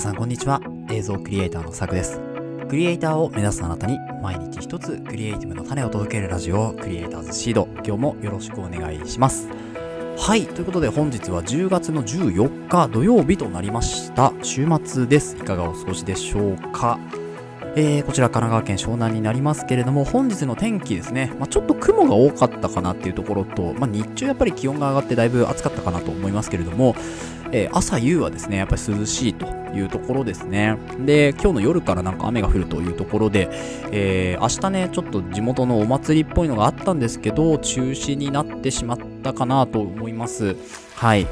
皆さんこんにちは。映像クリエイターのさくです。クリエイターを目指すあなたに毎日一つクリエイティブの種を届けるラジオクリエイターズシード。今日もよろしくお願いします。はいということで本日は10月の14日土曜日となりました。週末です。いかがお過ごしでしょうか？えー、こちら神奈川県湘南になりますけれども、本日の天気ですね、まあ、ちょっと雲が多かったかなっていうところと、まあ、日中やっぱり気温が上がってだいぶ暑かったかなと思いますけれども、えー、朝夕はですね、やっぱり涼しいというところですね。で、今日の夜からなんか雨が降るというところで、えー、明日ね、ちょっと地元のお祭りっぽいのがあったんですけど、中止になってしまったかなと思います。はい。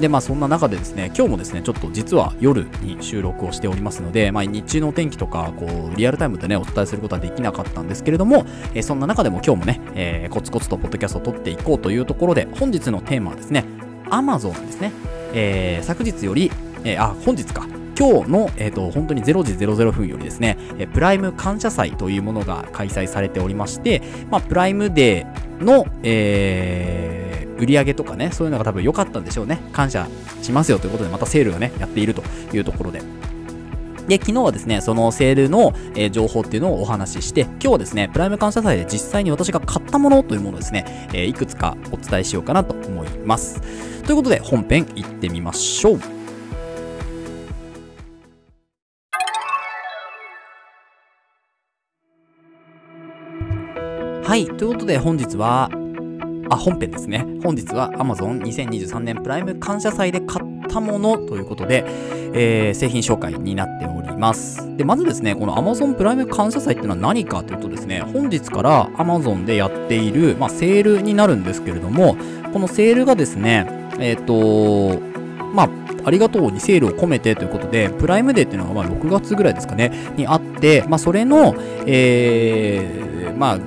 で、まあそんな中でですね、今日もですね、ちょっと実は夜に収録をしておりますので、まあ日中のお天気とか、こう、リアルタイムでね、お伝えすることはできなかったんですけれども、えー、そんな中でも今日もね、えー、コツコツとポッドキャストを撮っていこうというところで、本日のテーマはですね、Amazon ですね。えー、昨日より、えー、あ、本日か。今日の、えーと、本当に0時00分よりですね、えプライム感謝祭というものが開催されておりまして、まあ、プライムデーの、えー売り上げとかね、そういうのが多分良かったんでしょうね。感謝しますよということで、またセールがね、やっているというところで。で、昨日はですね、そのセールの、えー、情報っていうのをお話しして、今日はですね、プライム感謝祭で実際に私が買ったものというものをですね、えー、いくつかお伝えしようかなと思います。ということで、本編行ってみましょう。はい。ということで本日はあ、本編ですね。本日は Amazon2023 年プライム感謝祭で買ったものということで、えー、製品紹介になっております。で、まずですね、この Amazon プライム感謝祭っていうのは何かというとですね、本日から Amazon でやっている、まあ、セールになるんですけれども、このセールがですね、えっ、ー、と、まあ、ありがとうにセールを込めてということで、プライムデーっていうのがまあ6月ぐらいですかね、にあって、まあ、それの、えー、まあ、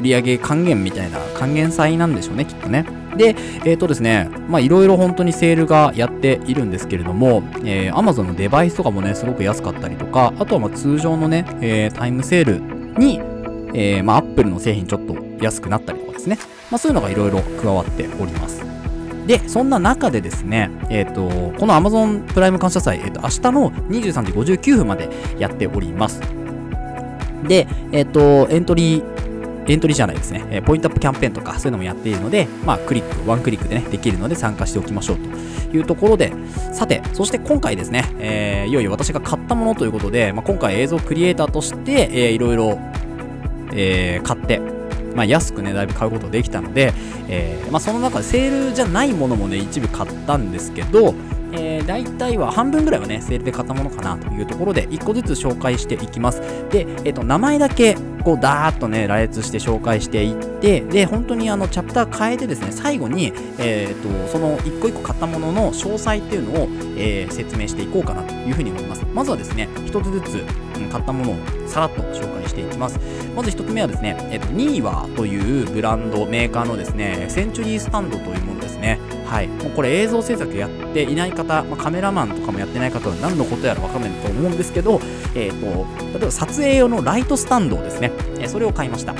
売上還元みたいな還元祭なんでしょうね、きっとね。で、えっ、ー、とですね、まあいろいろ本当にセールがやっているんですけれども、えー、Amazon のデバイスとかもね、すごく安かったりとか、あとはま通常のね、えー、タイムセールに、えー、まあ Apple の製品ちょっと安くなったりとかですね、まあそういうのがいろいろ加わっております。で、そんな中でですね、えっ、ー、と、この Amazon プライム感謝祭、えっ、ー、と、明日の23時59分までやっております。で、えっ、ー、と、エントリーエントリーじゃないですね、えポイントアップキャンペーンとかそういうのもやっているので、まあ、クリック、ワンクリックでね、できるので参加しておきましょうというところで、さて、そして今回ですね、えー、いよいよ私が買ったものということで、まあ、今回映像クリエイターとして、えー、いろいろ、えー、買って、まあ、安くね、だいぶ買うことができたので、えーまあ、その中でセールじゃないものもね、一部買ったんですけど、えー、大体は半分ぐらいはね、セールで買ったものかなというところで、1個ずつ紹介していきます。で、えっ、ー、と、名前だけ、こう、ダーッとね、羅列して紹介していって、で、本当にあの、チャプター変えてですね、最後に、えっ、ー、と、その1個1個買ったものの詳細っていうのを、え、説明していこうかなというふうに思います。まずはですね、1つずつ、買ったものをさらっと紹介していきます。まず1つ目はですね、えっ、と、ニーワーというブランド、メーカーのですね、センチュリースタンドというものですね。はい、もうこれ映像制作やっていない方、まあ、カメラマンとかもやってない方は何のことやらわかんないと思うんですけど、えーと、例えば撮影用のライトスタンドをですね、え、それを買いました。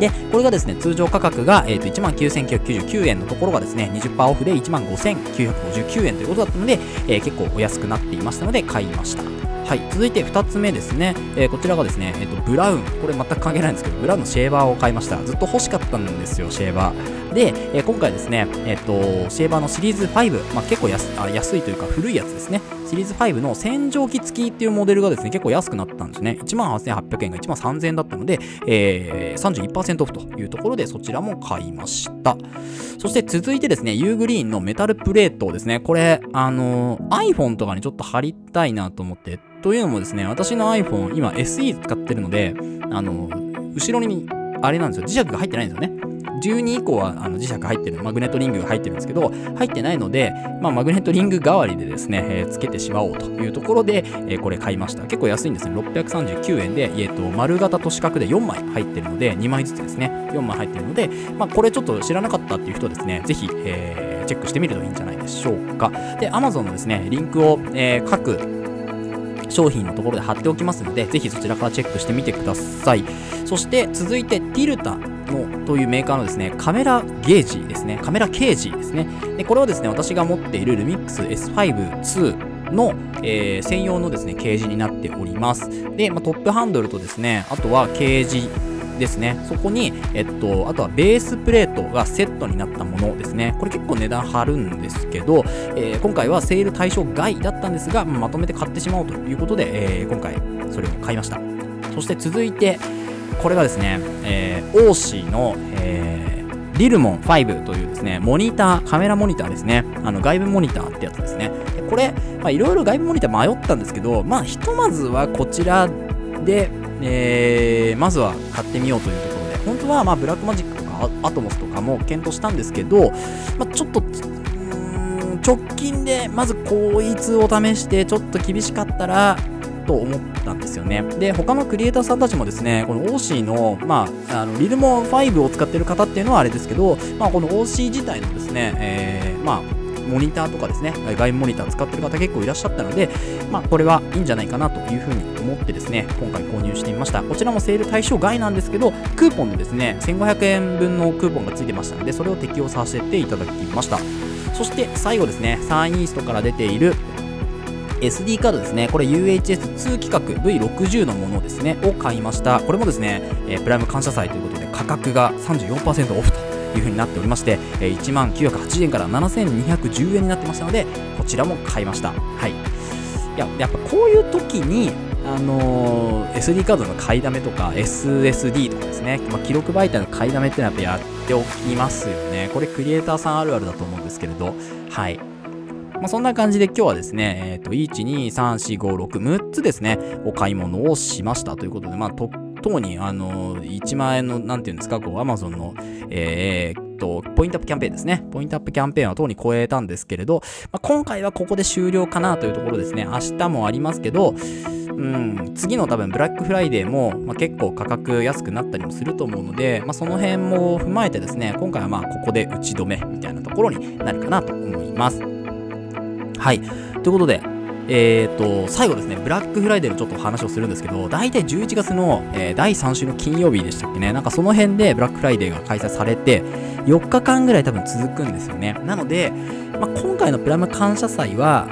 で、これがですね、通常価格が、えー、と19,999円のところがですね、20%オフで1万5959円ということだったので、えー、結構お安くなっていましたので買いました。はい、続いて2つ目ですね、えー、こちらがですね、えーと、ブラウン、これ全く関係ないんですけど、ブラウンのシェーバーを買いました。ずっと欲しかったんですよ、シェーバー。で、えー、今回ですね、えっ、ー、と、シェーバーのシリーズ5、まあ、結構安あ安いというか古いやつですね。シリーズ5の洗浄機付きっていうモデルがですね、結構安くなったんですね。18,800円が13,000円だったので、えー、31%オフというところでそちらも買いました。そして続いてですね、ユーグリーンのメタルプレートですね。これ、あのー、iPhone とかにちょっと貼りたいなと思って、というのもですね、私の iPhone、今 SE 使ってるので、あの、後ろに、あれなんですよ、磁石が入ってないんですよね。12以降はあの磁石入ってる、マグネットリングが入ってるんですけど、入ってないので、まあ、マグネットリング代わりでですね、えー、つけてしまおうというところで、えー、これ買いました。結構安いんですね。639円で、えーと、丸型と四角で4枚入ってるので、2枚ずつですね、4枚入ってるので、まあ、これちょっと知らなかったっていう人ですね、ぜひ、えー、チェックしてみるといいんじゃないでしょうか。で、Amazon のですね、リンクを、えー、各商品のところで貼っておきますので、ぜひそちらからチェックしてみてください。そして続いて、ティルタのというメーカーのですね、カメラゲージですね、カメラケージですね。でこれはですね、私が持っているルミックス S5-2 の、えー、専用のですね、ケージになっております。で、まあ、トップハンドルとですね、あとはケージですね。そこに、えっと、あとはベースプレートがセットになったものですね。これ結構値段張るんですけど、えー、今回はセール対象外だったんですが、まとめて買ってしまおうということで、えー、今回それを買いました。そして続いて、これがですね、えー、オーシーの、えー、リルモン5というですね、モニター、カメラモニターですね。あの外部モニターってやつですね。でこれ、いろいろ外部モニター迷ったんですけど、まあ、ひとまずはこちらで、えー、まずは買ってみようというところで、本当はまあブラックマジックとかアトモスとかも検討したんですけど、まあ、ちょっと、直近でまずこいつを試してちょっと厳しかったらと思ったんですよね。で、他のクリエイターさんたちもですね、この OC の、まあ、あのリルモ5を使ってる方っていうのはあれですけど、まあ、この OC 自体のですね、えー、まあ、モニターとかですね、外部モニター使ってる方結構いらっしゃったので、まあ、これはいいんじゃないかなというふうに思ってですね、今回購入してみました。こちらもセール対象外なんですけど、クーポンでですね、1500円分のクーポンがついてましたので、それを適用させていただきました。そして最後ですね、サンイーストから出ている SD カードですね、これ UHS2 規格 V60 のものですね、を買いました。これもですね、えー、プライム感謝祭ということで価格が34%オフという風になっておりまして、えー、1万980円から7210円になってましたので、こちらも買いました。はい。いや、やっぱこういう時に、あのー、SD カードの買いだめとか SSD とかですね、まあ、記録媒体の買いだめっていうのはやっぱやっておきますよね。これクリエイターさんあるあるだと思うんですけれど、はい。まあ、そんな感じで今日はですね、えっ、ー、と、1、2、3、4、5、6、6つですね、お買い物をしましたということで、まあ、等に、あの、1万円の、なんていうんですか、こう、Amazon の、えー、と、ポイントアップキャンペーンですね。ポイントアップキャンペーンは等に超えたんですけれど、まあ、今回はここで終了かなというところですね。明日もありますけど、うん、次の多分ブラックフライデーも、まあ、結構価格安くなったりもすると思うので、まあ、その辺も踏まえてですね、今回はまあここで打ち止めみたいなところになるかなと思います。はい。ということで、えーと、最後ですね、ブラックフライデーのちょっと話をするんですけど、大体11月の、えー、第3週の金曜日でしたっけね、なんかその辺でブラックフライデーが開催されて、4日間ぐらい多分続くんですよね。なので、まあ、今回のプラム感謝祭は、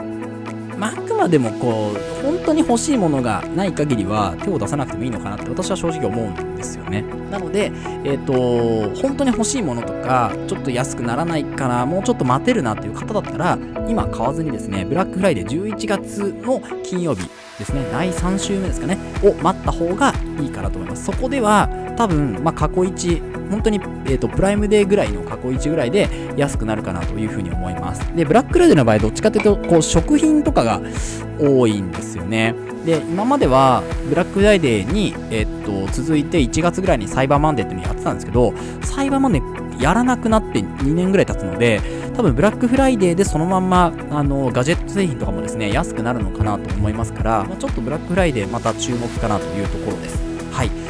まあ、あくまでもこう、本当に欲しいものがない限りは手を出さなくてもいいのかなって私は正直思うんですよね。なので、えっ、ー、と、本当に欲しいものとか、ちょっと安くならないから、もうちょっと待てるなっていう方だったら、今買わずにですね、ブラックフライデー11月の金曜日ですね、第3週目ですかね、を待った方がいいかなと思います。そこでは、多分、まあ、過去一、本当に、えーと、プライムデーぐらいの過去一ぐらいで安くなるかなというふうに思います。で、ブラックフライデーの場合、どっちかというと、こう、食品とかが多いんですよね。で、今までは、ブラックフライデーに、えっ、と、続いて1月ぐらいにサイバーマンデーっていうのやってたんですけど、サイバーマンデーやらなくなって2年ぐらい経つので、多分ブラックフライデーでそのまんま、あの、ガジェット製品とかもですね、安くなるのかなと思いますから、まあ、ちょっとブラックフライデーまた注目かなというところです。はい。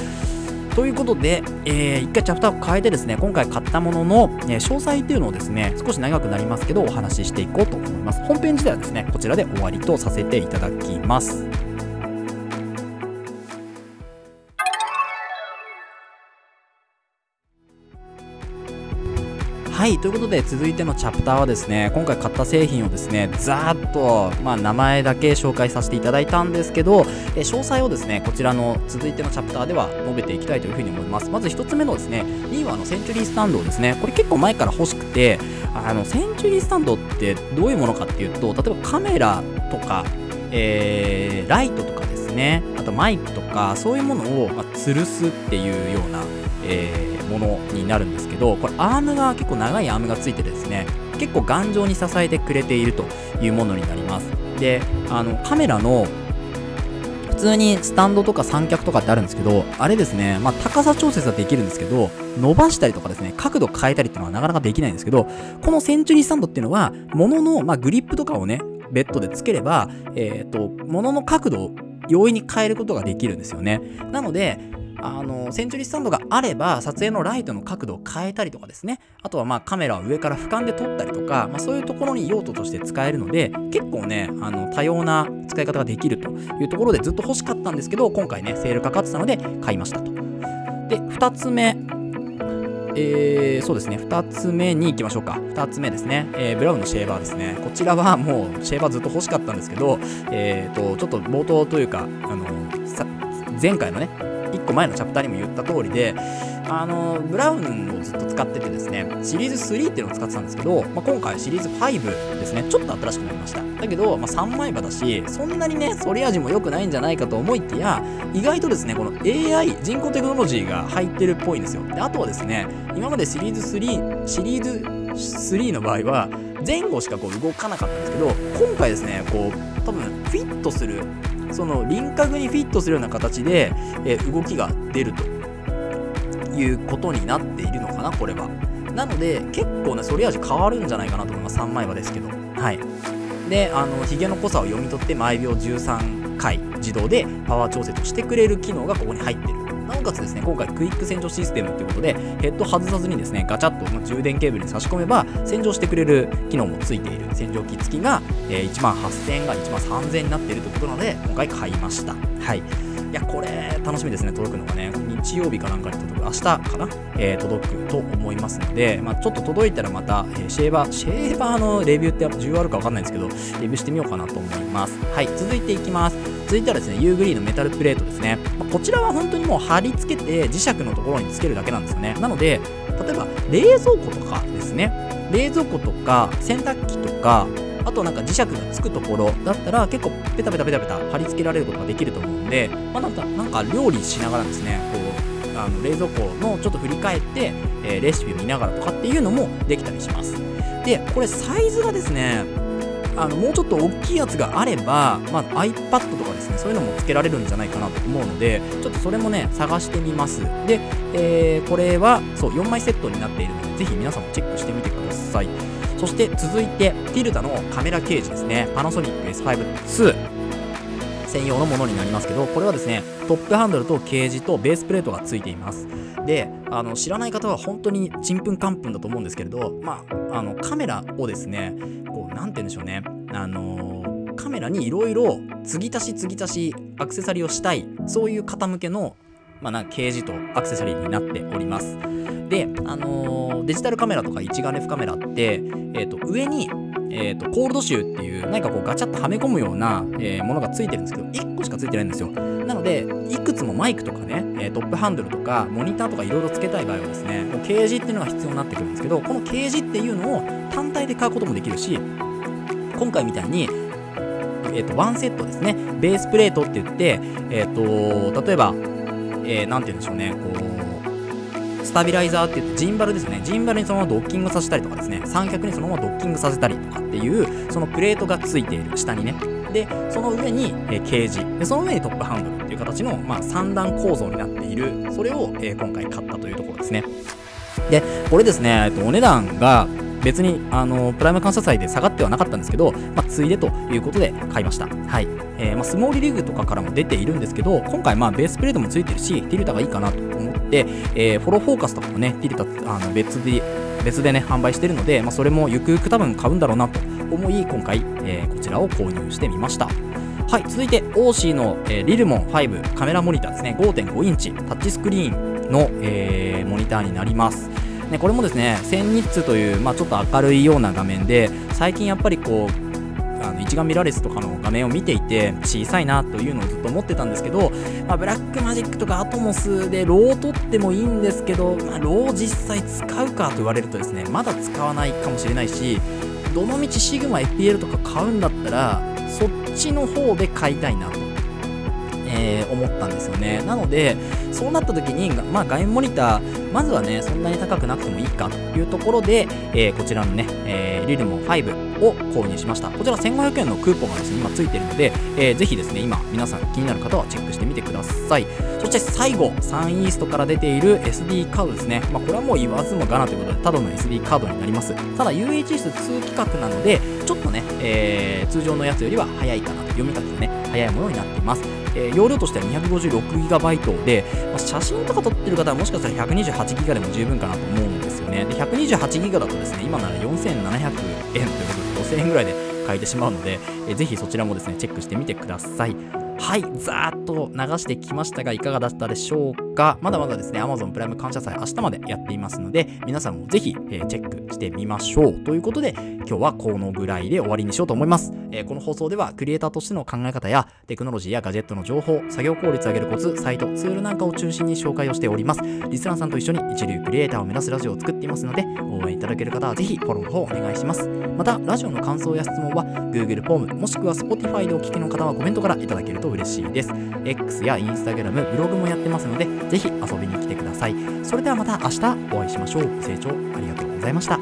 ということで、えー、一回チャプターを変えてですね、今回買ったものの、え、詳細っていうのをですね、少し長くなりますけど、お話ししていこうと思います。本編自体はですね、こちらで終わりとさせていただきます。はい、ということで続いてのチャプターはですね、今回買った製品をですね、ざーっと、まあ、名前だけ紹介させていただいたんですけど、え詳細をですね、こちらの続いてのチャプターでは述べていきたいというふうに思います。まず1つ目のですね、2位はあのセンチュリースタンドですね、これ結構前から欲しくて、あのセンチュリースタンドってどういうものかっていうと、例えばカメラとか、えー、ライトとかですね、あとマイクとか、そういうものを、まあ、吊るすっていうような、えーものになるんですけどこれアームが結構長いアームがついてですね結構頑丈に支えてくれているというものになりますであのカメラの普通にスタンドとか三脚とかってあるんですけどあれですね、まあ、高さ調節はできるんですけど伸ばしたりとかですね角度変えたりっていうのはなかなかできないんですけどこのセンチュリースタンドっていうのは物の、まあ、グリップとかをねベッドでつければ、えっ、ー、と、物の角度を容易に変えることができるんですよね。なので、あのセンチュリースタンドがあれば撮影のライトの角度を変えたりとかですねあとはまあカメラを上から俯瞰で撮ったりとか、まあ、そういうところに用途として使えるので結構ねあの多様な使い方ができるというところでずっと欲しかったんですけど今回ねセールかかってたので買いましたとで2つ目えー、そうですね、2つ目に行きましょうか。2つ目ですね、えー、ブラウンのシェーバーですね。こちらはもうシェーバーずっと欲しかったんですけど、えーと、ちょっと冒頭というか、あの前回のね、1個前のチャプターにも言った通りで、あのブラウンをずっと使っててですね、シリーズ3っていうのを使ってたんですけど、まあ、今回シリーズ5ですね、ちょっと新しくなりました。だけど、まあ、3枚刃だし、そんなにね、反り味も良くないんじゃないかと思いきや、意外とですね、この AI、人工テクノロジーが入ってるっぽいんですよ。で、あとはですね、今までシリーズ3、シリーズ3の場合は、前後しかこう動かなかったんですけど、今回ですね、こう、多分フィットする、その輪郭にフィットするような形で、え動きが出るということになっているのかな、これは。なので、結構ね、それ味変わるんじゃないかなと思います。3枚刃ですけど。はい。で、あの、ヒゲの濃さを読み取って、毎秒13回自動でパワー調節をしてくれる機能がここに入ってる。なおかつですね、今回クイック洗浄システムということで、ヘッド外さずにですね、ガチャッと充電ケーブルに差し込めば、洗浄してくれる機能もついている洗浄機付きが、えー、1万8000円が1万3000円になっているということなので、今回買いました。はい。いや、これ、楽しみですね、届くのがね。日曜日かなんかに届く、明日かな、えー、届くと思いますので、まあ、ちょっと届いたらまた、えー、シェーバー、シェーバーのレビューってやっぱ重要あるかわかんないんですけど、レビューしてみようかなと思います。はい、続いていきます。続いてはですね、ユーグリーのメタルプレートですね。まあ、こちらは本当にもう貼り付けて磁石のところにつけるだけなんですよね。なので、例えば冷蔵庫とかですね、冷蔵庫とか洗濯機とか、あとなんか磁石がつくところだったら結構ペタペタペタペタ貼り付けられることができると思うで、まあ、なんかなんか料理しながらですねこうあの冷蔵庫のちょっと振り返って、えー、レシピを見ながらとかっていうのもできたりします。でこれサイズがですねあのもうちょっと大きいやつがあれば、まあ、iPad とかですねそういうのも付けられるんじゃないかなと思うのでちょっとそれもね探してみます。で、えー、これはそう4枚セットになっているのでぜひ皆さんもチェックしてみてください。そして続いて、ティルタのカメラケージですね。パナソニック S5-2 専用のものになりますけど、これはですね、トップハンドルとケージとベースプレートがついています。で、あの知らない方は本当にちんぷんかんぷんだと思うんですけれど、まあ、あのカメラをですね、こう、なんて言うんでしょうね、あの、カメラにいろいろ継ぎ足し継ぎ足しアクセサリーをしたい、そういう方向けの、まあ、なケージとアクセサリーになっております。で、あの、デジタルカメラとか一眼レフカメラって、えーと、上に、えーと、コールドシューっていう何かこうガチャッとはめ込むような、えー、ものがついてるんですけど1個しかついてないんですよ。なのでいくつもマイクとかね、え、トップハンドルとかモニターとかいろいろつけたい場合はですねもうケージっていうのが必要になってくるんですけどこのケージっていうのを単体で買うこともできるし今回みたいにえーと、ワンセットですね。ベースプレートって言って、えーと、例えば、えー、て言うんでしょうねこうスタビライザーって言ってジンバルですね。ジンバルにそのままドッキングさせたりとかですね、三脚にそのままドッキングさせたりとかっていう、そのプレートがついている下にね。で、その上に、えー、ケージで、その上にトップハンドルっていう形の、まあ、3段構造になっている、それを、えー、今回買ったというところですね。で、これですね、えっと、お値段が別に、あの、プライム感謝祭で下がってはなかったんですけど、まあ、ついでということで買いました。はい。えー、まあ、スモールリーグとかからも出ているんですけど、今回、まあ、ベースプレートもついてるし、ティルタがいいかなと、えー、フォローフォーカスとかもね、ティルタ、あの、別で、別でね、販売してるので、まあ、それもゆくゆく多分買うんだろうなと思い、今回、えー、こちらを購入してみました。はい、続いて、オーシーの、えー、リルモン5カメラモニターですね、5.5インチ、タッチスクリーンの、えー、モニターになります。ね、これもですね、1000 nits という、まあ、ちょっと明るいような画面で、最近やっぱりこう、あの一眼ミラーレスとかの画面を見ていて小さいなというのをずっと思ってたんですけど、まあ、ブラックマジックとか ATOMOS で RAW を取ってもいいんですけど、まあ、 RAW 実際使うかと言われるとですねまだ使わないかもしれないしどのみちシグマ FPL とか買うんだったらそっちの方で買いたいなとえー、思ったんですよね。なので、そうなった時に、まあ、画面モニター、まずはね、そんなに高くなくてもいいかというところで、えー、こちらのね、えー、リルモン5を購入しました。こちら1500円のクーポンがですね、今ついてるので、えー、ぜひですね、今、皆さん気になる方はチェックしてみてください。そして最後、サンイーストから出ている SD カードですね。まあ、これはもう言わずもがなということで、ただの SD カードになります。ただ、UHS2 規格なので、ちょっとね、えー、通常のやつよりは早いかなと、読み書きがね、早いものになっています。えー、容量としては 256GB で、まあ、写真とか撮ってる方はもしかしたら 128GB でも十分かなと思うんですよね。で、128GB だとですね、今なら4700円ということで5000円ぐらいで買えてしまうので、えー、ぜひそちらもですね、チェックしてみてください。はい、ざーっと流してきましたが、いかがだったでしょうか、まだまだですね、Amazon プライム感謝祭明日までやっていますので、皆さんもぜひ、えー、チェックしてみましょう。ということで、今日はこのぐらいで終わりにしようと思います。えー、この放送では、クリエイターとしての考え方や、テクノロジーやガジェットの情報、作業効率を上げるコツ、サイト、ツールなんかを中心に紹介をしております。リスナーさんと一緒に一流クリエイターを目指すラジオを作っていますので、応援いただける方はぜひフォローの方お願いします。また、ラジオの感想や質問は Google フォームもしくは Spotify でお聞きの方はコメントからいただけると嬉しいです。X や Instagram、ブログもやってますので、ぜひ遊びに来てください。それではまた明日お会いしましょう。ご清聴ありがとうございました。